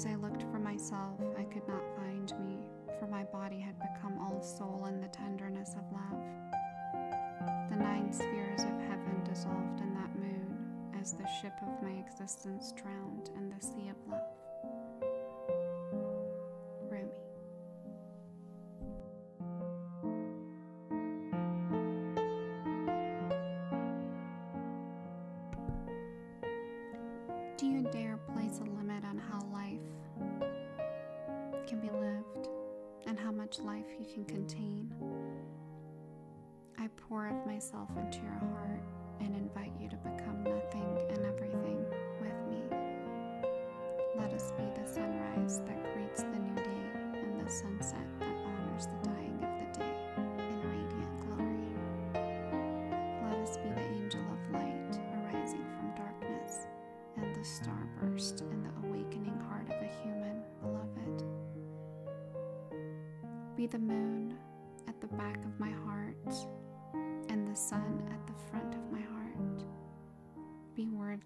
As I looked for myself, I could not find me, for my body had become all soul in the tenderness of love. The nine spheres of heaven dissolved in that moon as the ship of my existence drowned in the sea of love. Pour of myself into your heart and invite you to become nothing and everything with me. Let us be the sunrise that greets the new day and the sunset that honors the dying of the day in radiant glory. Let us be the angel of light arising from darkness and the starburst in the awakening heart of a human beloved. Be the moon at the back of my heart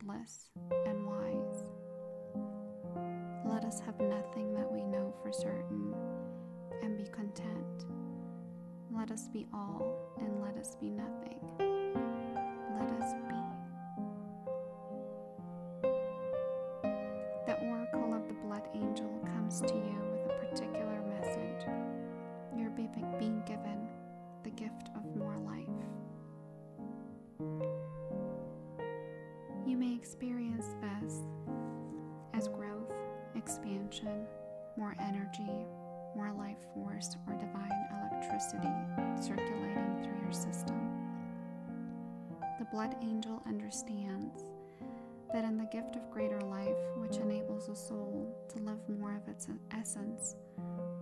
Be wordless and wise. Let us have nothing that we know for certain and be content. Let us be all and let us be nothing. Let us be. Experience this as growth, expansion, more energy, more life force, or divine electricity circulating through your system. The blood angel understands that in the gift of greater life, which enables a soul to live more of its essence,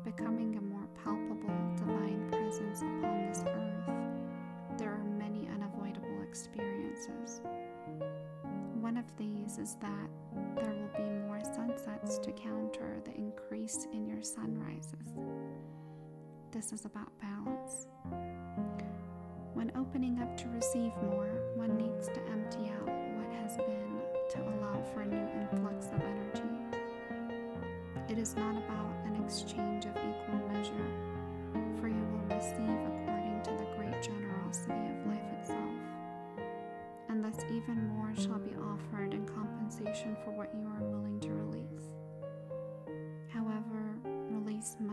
becoming a more is that there will be more sunsets to counter the increase in your sunrises. This is about balance. When opening up to receive more, one needs to empty out what has been to allow for a new influx of energy. It is not about an exchange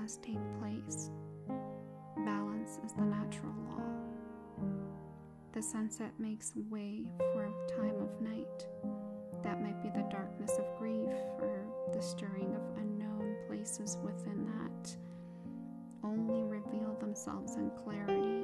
must take place. Balance is the natural law. The sunset makes way for a time of night. That might be the darkness of grief or the stirring of unknown places within that only reveal themselves in clarity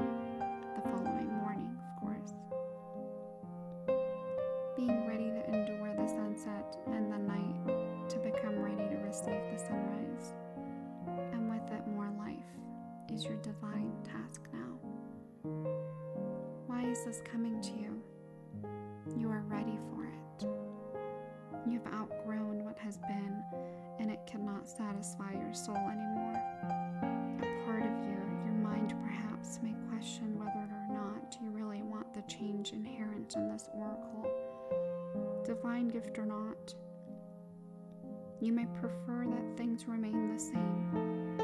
soul anymore. A part of you, your mind perhaps, may question whether or not you really want the change inherent in this oracle, divine gift or not. You may prefer that things remain the same,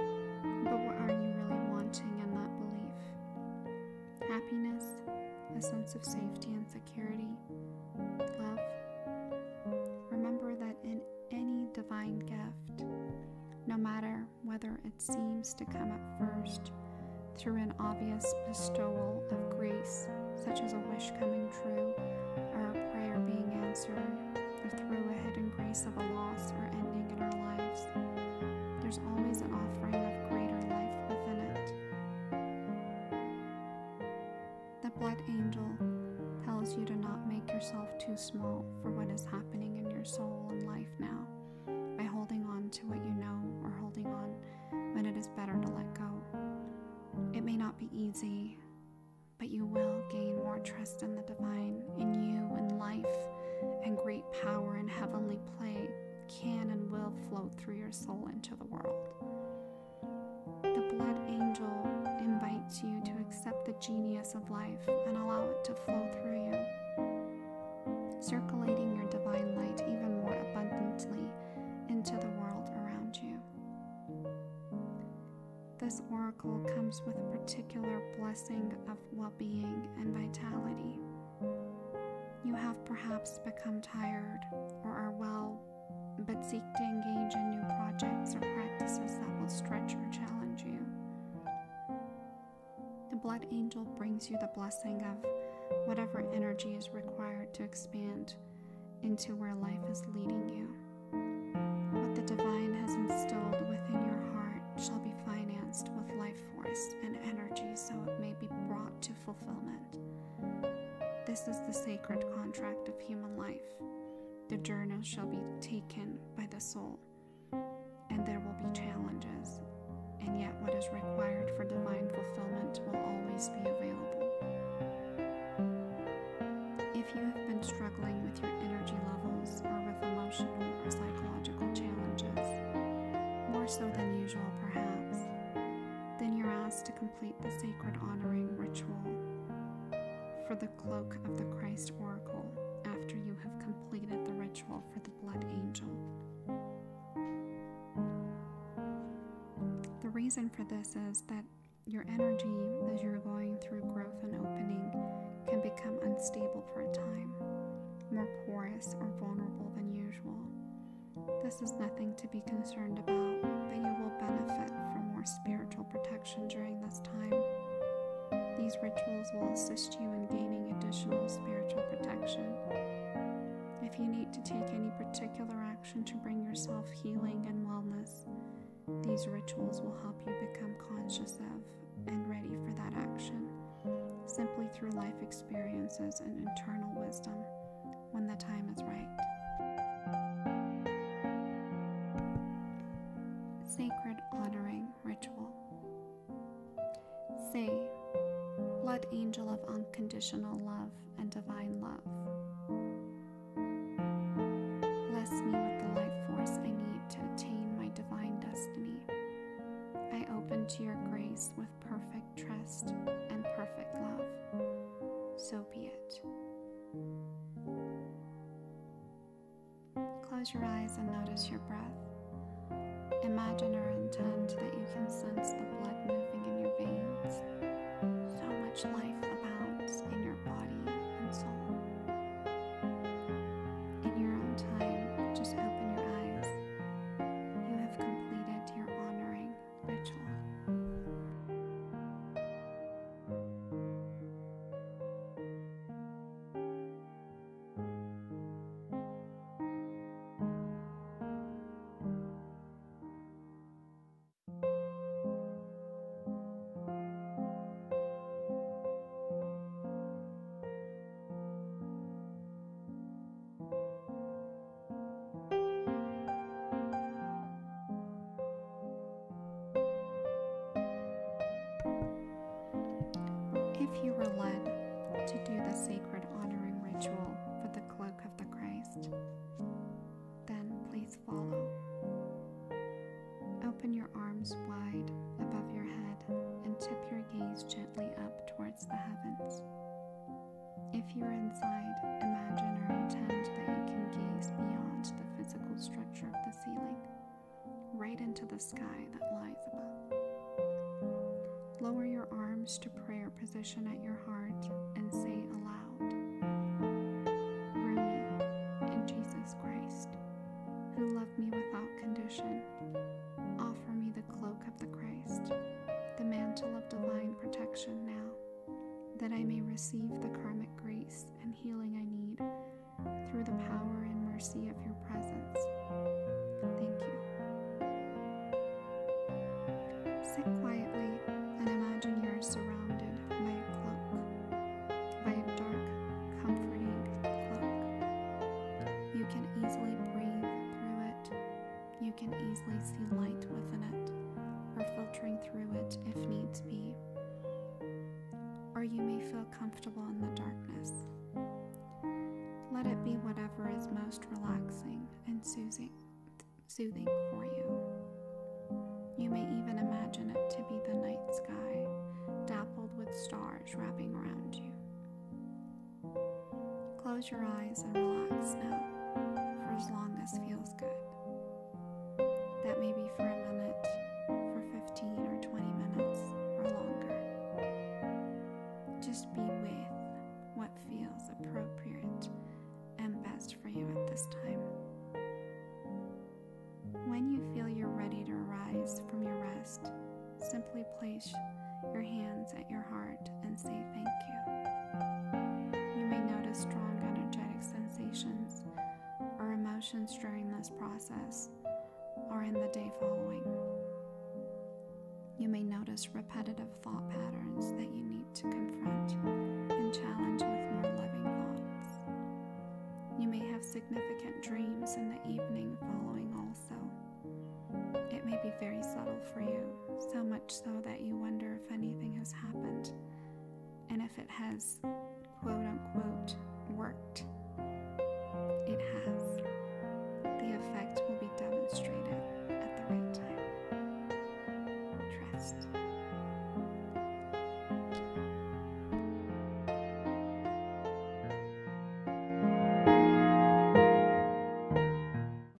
but what are you really wanting in that belief? Happiness, a sense of safety and security, love. Whether it seems to come at first through an obvious bestowal of grace, such as a wish coming true or a prayer being answered, or through a hidden grace of a loss or ending in our lives, there's always an offering of greater life within it. The blood angel tells you to not make yourself too small for trust in the This oracle comes with a particular blessing of well being and vitality. You have perhaps become tired or are well, but seek to engage in new projects or practices that will stretch or challenge you. The blood angel brings you the blessing of whatever energy is required to expand into where life is leading you. What the divine has instilled within your heart shall be and energy so it may be brought to fulfillment. This is the sacred contract of human life. The journey shall be taken by the soul, and there will be challenges, and yet what is required for divine fulfillment will always be available. If you have been struggling with your energy levels or with emotional or psychological challenges, more so than the cloak of the Christ oracle after you have completed the ritual for the blood angel. The reason for this is that your energy as you're going through growth and opening can become unstable for a time, more porous or vulnerable than usual. This is nothing to be concerned about, but you will benefit from more spiritual protection during this time. These rituals will assist you in gaining additional spiritual protection. If you need to take any particular action to bring yourself healing and wellness, these rituals will help you become conscious of and ready for that action simply through life experiences and internal wisdom when the time is right. Unconditional Love and Divine Love. Bless me with the life force I need to attain my divine destiny. I open to your grace with perfect trust and perfect love. So be it. Close your eyes and notice your breath. Imagine or intend that you can sense the blood moving in your veins. So much life you were led to do the sacred honoring ritual for the cloak of the Christ, then please follow. Open your arms wide above your head and tip your gaze gently up towards the heavens. If you're inside, imagine or intend that you can gaze beyond the physical structure of the ceiling, right into the sky that lies above. Lower your arms to prayer position at your heart and say aloud Rumi in Jesus Christ, who loved me without condition, offer me the cloak of the Christ, the mantle of divine protection now, that I may receive the karmic grace and healing I comfortable in the darkness. Let it be whatever is most relaxing and soothing, soothing for you. You may even imagine it to be the night sky, dappled with stars wrapping around you. Close your eyes and relax now for as long as feels good. That may be for emotions during this process or in the day following. You may notice repetitive thought patterns that you need to confront and challenge with more loving thoughts. You may have significant dreams in the evening following, also. It may be very subtle for you, so much so that you wonder if anything has happened and if it has, quote unquote, worked. It has. The effect will be demonstrated at the right time. Trust.